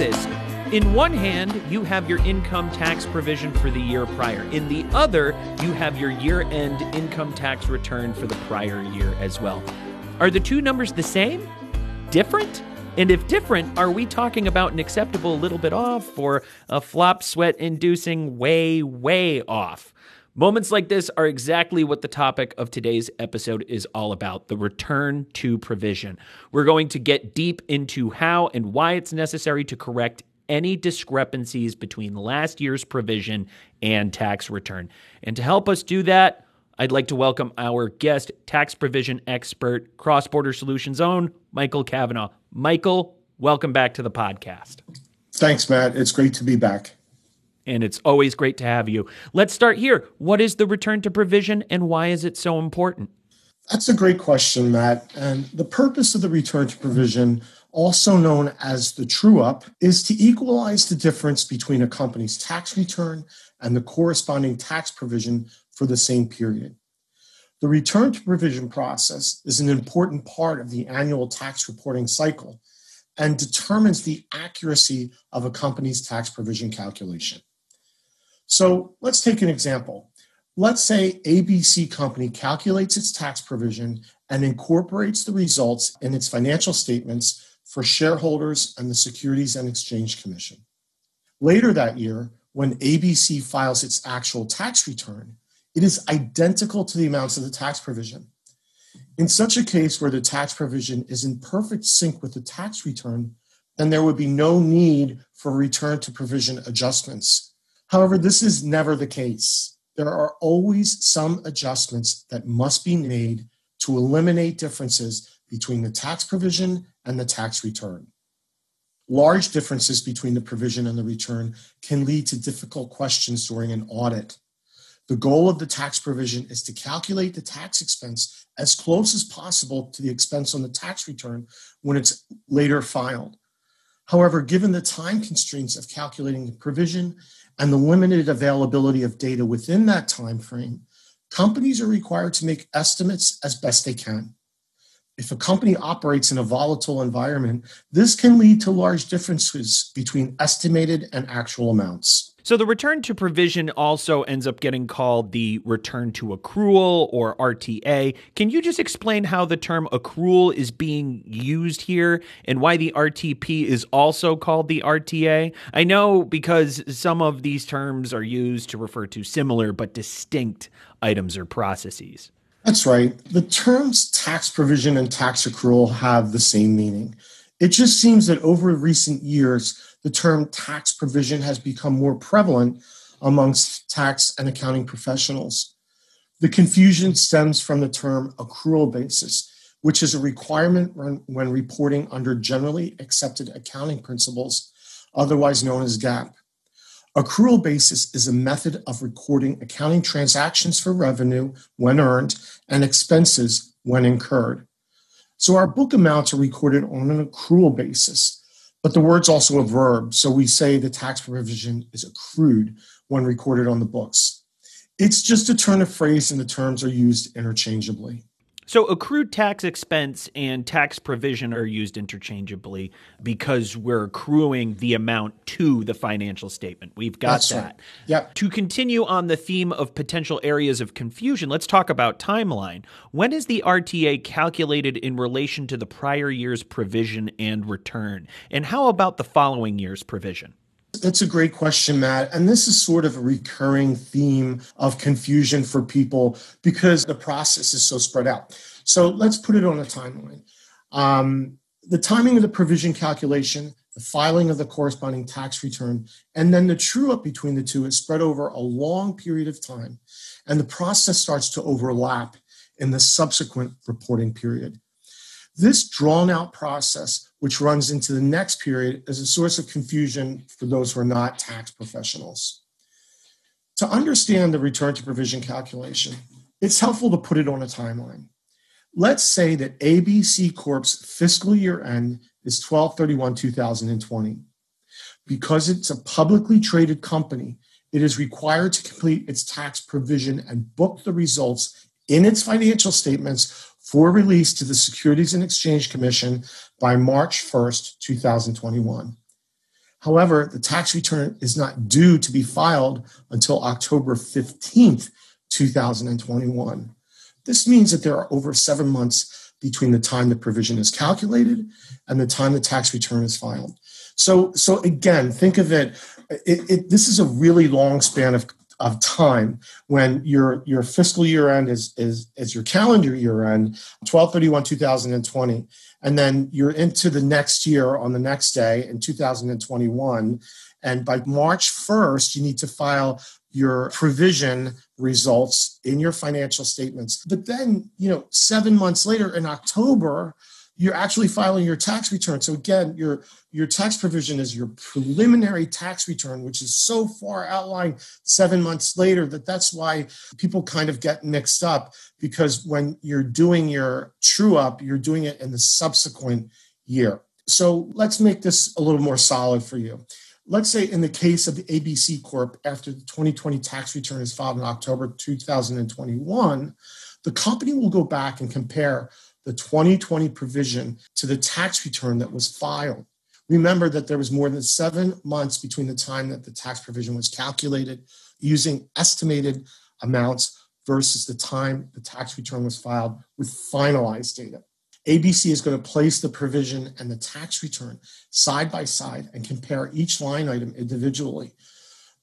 this. In one hand, you have your income tax provision for the year prior. In the other, you have your year end income tax return for the prior year as well. Are the two numbers the same? Different? And if different, are we talking about an acceptable little bit off or a flop sweat inducing way, way off? Moments like this are exactly what the topic of today's episode is all about the return to provision. We're going to get deep into how and why it's necessary to correct any discrepancies between last year's provision and tax return. And to help us do that, I'd like to welcome our guest, tax provision expert, cross border solutions own, Michael Kavanaugh. Michael, welcome back to the podcast. Thanks, Matt. It's great to be back and it's always great to have you. Let's start here. What is the return to provision and why is it so important? That's a great question, Matt. And the purpose of the return to provision, also known as the true up, is to equalize the difference between a company's tax return and the corresponding tax provision for the same period. The return to provision process is an important part of the annual tax reporting cycle and determines the accuracy of a company's tax provision calculation. So let's take an example. Let's say ABC company calculates its tax provision and incorporates the results in its financial statements for shareholders and the Securities and Exchange Commission. Later that year, when ABC files its actual tax return, it is identical to the amounts of the tax provision. In such a case where the tax provision is in perfect sync with the tax return, then there would be no need for return to provision adjustments However, this is never the case. There are always some adjustments that must be made to eliminate differences between the tax provision and the tax return. Large differences between the provision and the return can lead to difficult questions during an audit. The goal of the tax provision is to calculate the tax expense as close as possible to the expense on the tax return when it's later filed. However, given the time constraints of calculating the provision and the limited availability of data within that time frame, companies are required to make estimates as best they can. If a company operates in a volatile environment, this can lead to large differences between estimated and actual amounts. So the return to provision also ends up getting called the return to accrual or RTA. Can you just explain how the term accrual is being used here and why the RTP is also called the RTA? I know because some of these terms are used to refer to similar but distinct items or processes. That's right. The terms tax provision and tax accrual have the same meaning. It just seems that over recent years, the term tax provision has become more prevalent amongst tax and accounting professionals. The confusion stems from the term accrual basis, which is a requirement when reporting under generally accepted accounting principles, otherwise known as GAAP. Accrual basis is a method of recording accounting transactions for revenue when earned and expenses when incurred. So our book amounts are recorded on an accrual basis. But the word's also a verb, so we say the tax provision is accrued when recorded on the books. It's just a turn of phrase and the terms are used interchangeably. So, accrued tax expense and tax provision are used interchangeably because we're accruing the amount to the financial statement. We've got That's that. Right. Yep. To continue on the theme of potential areas of confusion, let's talk about timeline. When is the RTA calculated in relation to the prior year's provision and return? And how about the following year's provision? That's a great question, Matt. And this is sort of a recurring theme of confusion for people because the process is so spread out. So let's put it on a timeline. Um, the timing of the provision calculation, the filing of the corresponding tax return, and then the true up between the two is spread over a long period of time. And the process starts to overlap in the subsequent reporting period. This drawn out process which runs into the next period is a source of confusion for those who are not tax professionals. To understand the return to provision calculation, it's helpful to put it on a timeline. Let's say that ABC Corp's fiscal year end is 12 31 2020. Because it's a publicly traded company, it is required to complete its tax provision and book the results in its financial statements for release to the Securities and Exchange Commission by March 1st, 2021. However, the tax return is not due to be filed until October 15th, 2021. This means that there are over seven months between the time the provision is calculated and the time the tax return is filed. So, so again, think of it, it, it this is a really long span of, of time when your your fiscal year end is is is your calendar year end 1231 2020 and then you're into the next year on the next day in 2021 and by march 1st you need to file your provision results in your financial statements. But then you know 7 months later in october you're actually filing your tax return. So again, your your tax provision is your preliminary tax return, which is so far outlined seven months later that that's why people kind of get mixed up because when you're doing your true up, you're doing it in the subsequent year. So let's make this a little more solid for you. Let's say in the case of the ABC Corp, after the 2020 tax return is filed in October 2021, the company will go back and compare the 2020 provision to the tax return that was filed. Remember that there was more than seven months between the time that the tax provision was calculated using estimated amounts versus the time the tax return was filed with finalized data. ABC is going to place the provision and the tax return side by side and compare each line item individually.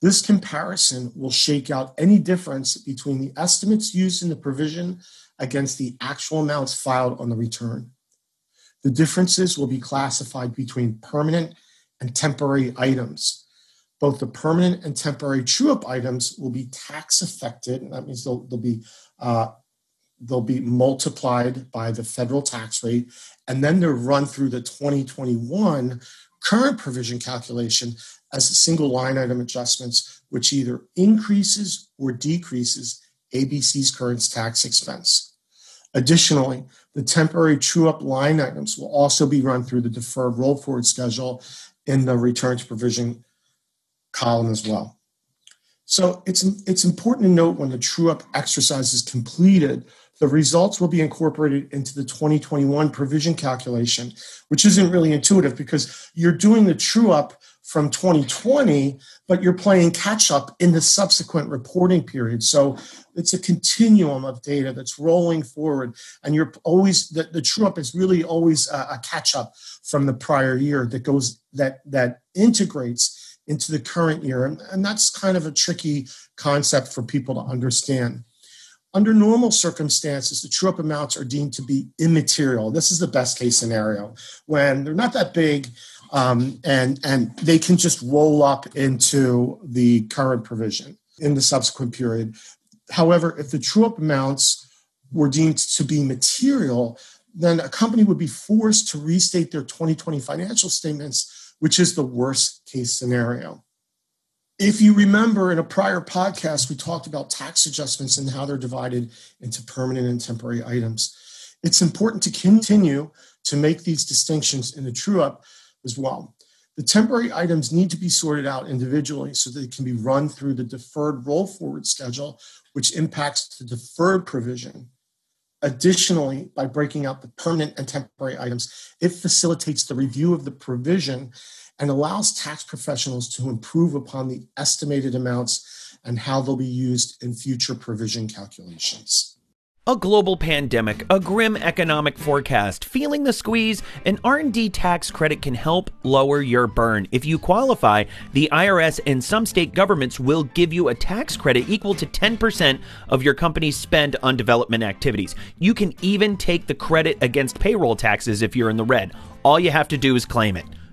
This comparison will shake out any difference between the estimates used in the provision against the actual amounts filed on the return. The differences will be classified between permanent and temporary items. Both the permanent and temporary true up items will be tax affected. And that means they'll, they'll be uh, they'll be multiplied by the federal tax rate, and then they're run through the 2021 current provision calculation as single line item adjustments, which either increases or decreases ABC's current tax expense. Additionally, the temporary true up line items will also be run through the deferred roll forward schedule in the return to provision column as well. So it's, it's important to note when the true up exercise is completed, the results will be incorporated into the 2021 provision calculation, which isn't really intuitive because you're doing the true up from 2020, but you're playing catch up in the subsequent reporting period. So it's a continuum of data that's rolling forward, and you're always the, the true up is really always a, a catch up from the prior year that goes that that integrates into the current year, and, and that's kind of a tricky concept for people to understand. Under normal circumstances, the true up amounts are deemed to be immaterial. This is the best case scenario when they're not that big um, and and they can just roll up into the current provision in the subsequent period. However, if the true up amounts were deemed to be material, then a company would be forced to restate their 2020 financial statements, which is the worst case scenario. If you remember in a prior podcast, we talked about tax adjustments and how they're divided into permanent and temporary items. It's important to continue to make these distinctions in the true up as well. The temporary items need to be sorted out individually so they can be run through the deferred roll forward schedule, which impacts the deferred provision. Additionally, by breaking out the permanent and temporary items, it facilitates the review of the provision and allows tax professionals to improve upon the estimated amounts and how they'll be used in future provision calculations. A global pandemic, a grim economic forecast, feeling the squeeze, an R&D tax credit can help lower your burn. If you qualify, the IRS and some state governments will give you a tax credit equal to 10% of your company's spend on development activities. You can even take the credit against payroll taxes if you're in the red. All you have to do is claim it.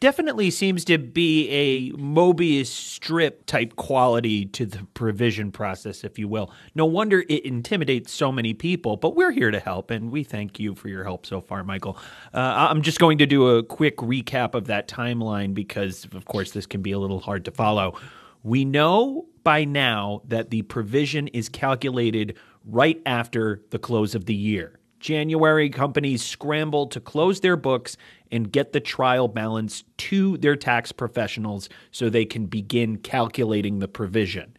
definitely seems to be a Mobius strip type quality to the provision process, if you will. No wonder it intimidates so many people, but we're here to help, and we thank you for your help so far, Michael. Uh, I'm just going to do a quick recap of that timeline because, of course, this can be a little hard to follow. We know by now that the provision is calculated right after the close of the year. January, companies scramble to close their books and get the trial balance to their tax professionals so they can begin calculating the provision.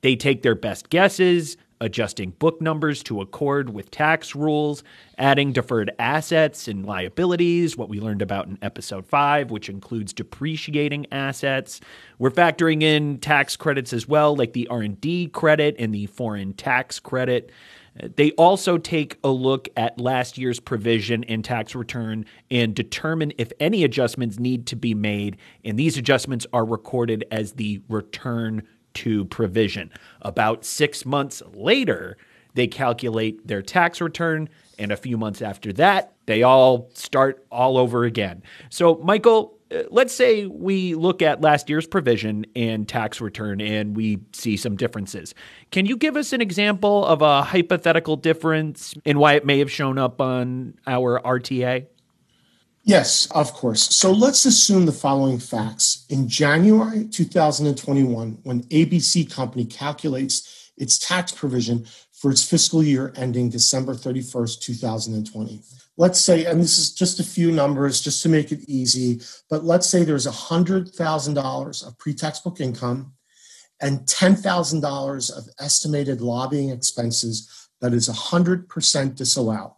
They take their best guesses, adjusting book numbers to accord with tax rules, adding deferred assets and liabilities, what we learned about in episode 5, which includes depreciating assets. We're factoring in tax credits as well, like the R&D credit and the foreign tax credit. They also take a look at last year's provision and tax return and determine if any adjustments need to be made. And these adjustments are recorded as the return to provision. About six months later, they calculate their tax return. And a few months after that, they all start all over again. So, Michael, Uh, let's say we look at last year's provision and tax return and we see some differences. Can you give us an example of a hypothetical difference and why it may have shown up on our RTA? Yes, of course. So let's assume the following facts. In January 2021, when ABC Company calculates its tax provision for its fiscal year ending December 31st, 2020, let's say, and this is just a few numbers just to make it easy, but let's say there's $100,000 of pre tax book income and $10,000 of estimated lobbying expenses that is 100% disallowed,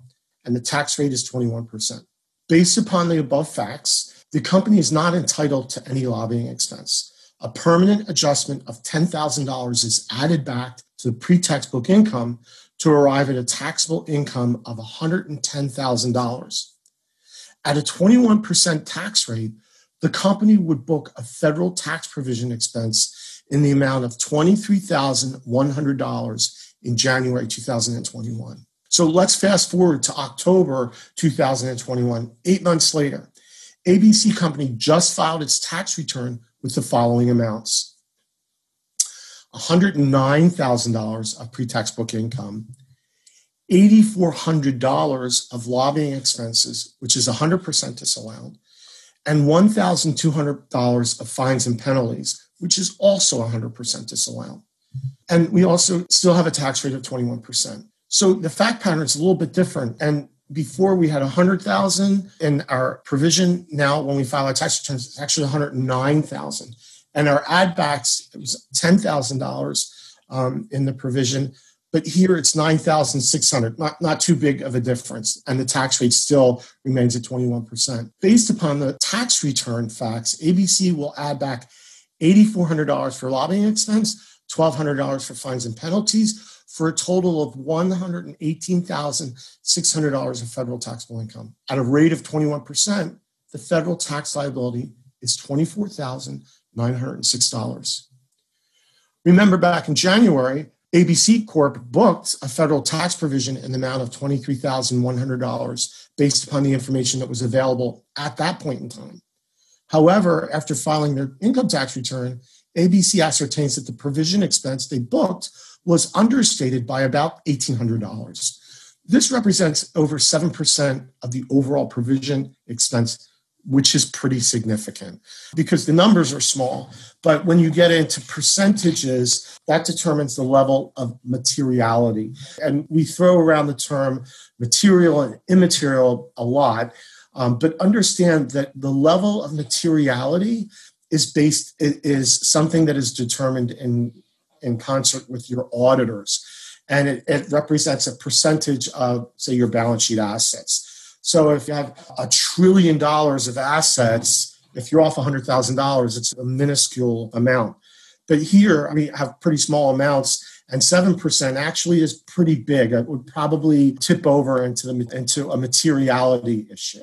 and the tax rate is 21%. Based upon the above facts, the company is not entitled to any lobbying expense. A permanent adjustment of $10,000 is added back to the pre tax book income to arrive at a taxable income of $110,000. At a 21% tax rate, the company would book a federal tax provision expense in the amount of $23,100 in January 2021. So let's fast forward to October 2021, eight months later. ABC Company just filed its tax return with the following amounts $109,000 of pre tax book income, $8,400 of lobbying expenses, which is 100% disallowed, and $1,200 of fines and penalties, which is also 100% disallowed. And we also still have a tax rate of 21%. So the fact pattern is a little bit different. And before we had 100,000 in our provision. Now, when we file our tax returns, it's actually 109,000 and our add backs it was ten thousand um, dollars in the provision, but here it's nine thousand six hundred. Not not too big of a difference, and the tax rate still remains at twenty one percent. Based upon the tax return facts, ABC will add back eighty four hundred dollars for lobbying expense, twelve hundred dollars for fines and penalties. For a total of $118,600 of federal taxable income. At a rate of 21%, the federal tax liability is 24000 $906. Remember back in January, ABC Corp booked a federal tax provision in the amount of $23,100 based upon the information that was available at that point in time. However, after filing their income tax return, ABC ascertains that the provision expense they booked was understated by about $1,800. This represents over 7% of the overall provision expense which is pretty significant because the numbers are small. But when you get into percentages, that determines the level of materiality. And we throw around the term material and immaterial a lot. Um, but understand that the level of materiality is based is something that is determined in in concert with your auditors and it, it represents a percentage of say your balance sheet assets so if you have a trillion dollars of assets, if you're off $100,000, it's a minuscule amount. But here, I mean, I have pretty small amounts, and 7% actually is pretty big. It would probably tip over into, the, into a materiality issue.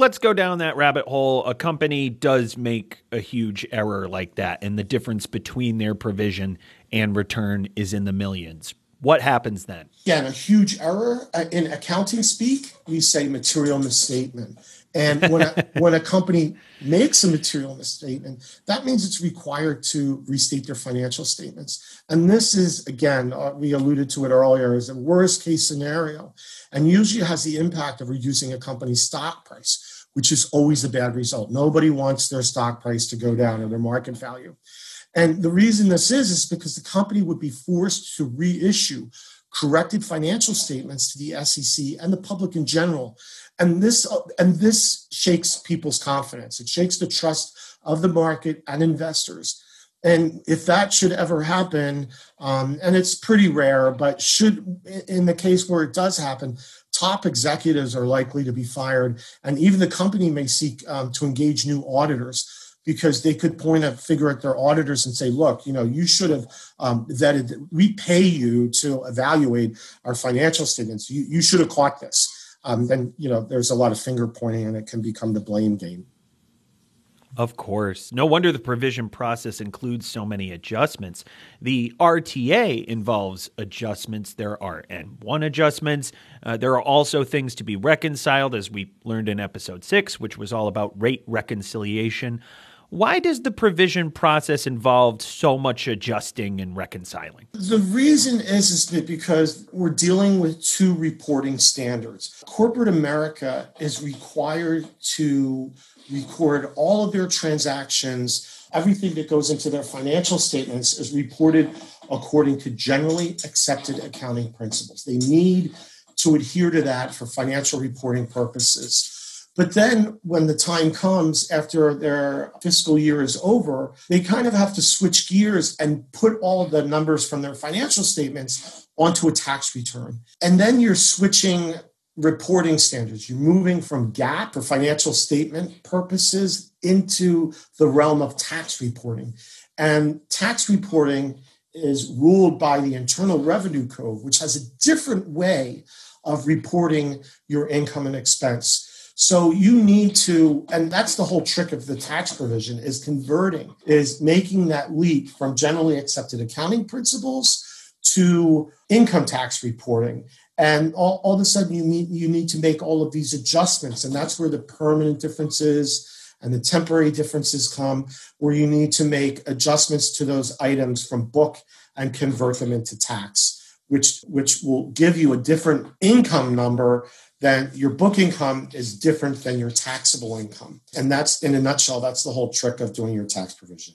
Let's go down that rabbit hole. A company does make a huge error like that, and the difference between their provision and return is in the millions. What happens then? Again, a huge error. Uh, in accounting speak, we say material misstatement. And when a, when a company makes a material misstatement, that means it's required to restate their financial statements. And this is, again, uh, we alluded to it earlier, is a worst case scenario and usually has the impact of reducing a company's stock price, which is always a bad result. Nobody wants their stock price to go down or their market value. And the reason this is, is because the company would be forced to reissue corrected financial statements to the SEC and the public in general. And this, and this shakes people's confidence. It shakes the trust of the market and investors. And if that should ever happen, um, and it's pretty rare, but should in the case where it does happen, top executives are likely to be fired, and even the company may seek um, to engage new auditors because they could point a figure at their auditors and say, look, you know, you should have um, vetted, we pay you to evaluate our financial statements. You, you should have caught this. Um, then, you know, there's a lot of finger pointing and it can become the blame game. Of course. No wonder the provision process includes so many adjustments. The RTA involves adjustments. There are M1 adjustments. Uh, there are also things to be reconciled, as we learned in episode six, which was all about rate reconciliation. Why does the provision process involve so much adjusting and reconciling? The reason is, is that because we're dealing with two reporting standards. Corporate America is required to record all of their transactions, everything that goes into their financial statements is reported according to generally accepted accounting principles. They need to adhere to that for financial reporting purposes. But then when the time comes after their fiscal year is over, they kind of have to switch gears and put all the numbers from their financial statements onto a tax return. And then you're switching reporting standards. You're moving from GAAP for financial statement purposes into the realm of tax reporting. And tax reporting is ruled by the Internal Revenue Code, which has a different way of reporting your income and expense. So you need to, and that's the whole trick of the tax provision is converting, is making that leap from generally accepted accounting principles to income tax reporting. And all, all of a sudden you need you need to make all of these adjustments. And that's where the permanent differences and the temporary differences come, where you need to make adjustments to those items from book and convert them into tax, which which will give you a different income number than your book income is different than your taxable income. And that's, in a nutshell, that's the whole trick of doing your tax provision.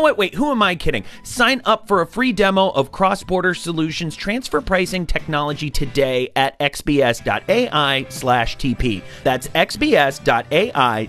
know what? Wait, who am I kidding? Sign up for a free demo of cross border solutions transfer pricing technology today at xbs.ai slash TP. That's xbs.ai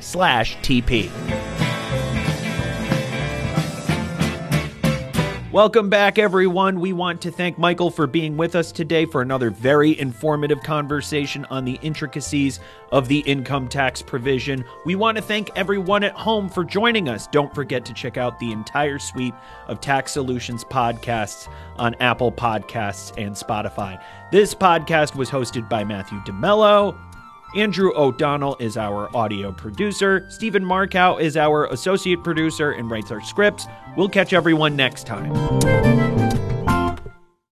Welcome back, everyone. We want to thank Michael for being with us today for another very informative conversation on the intricacies of the income tax provision. We want to thank everyone at home for joining us. Don't forget to check out the entire suite of Tax Solutions podcasts on Apple Podcasts and Spotify. This podcast was hosted by Matthew DeMello. Andrew O'Donnell is our audio producer. Stephen Markow is our associate producer and writes our scripts. We'll catch everyone next time.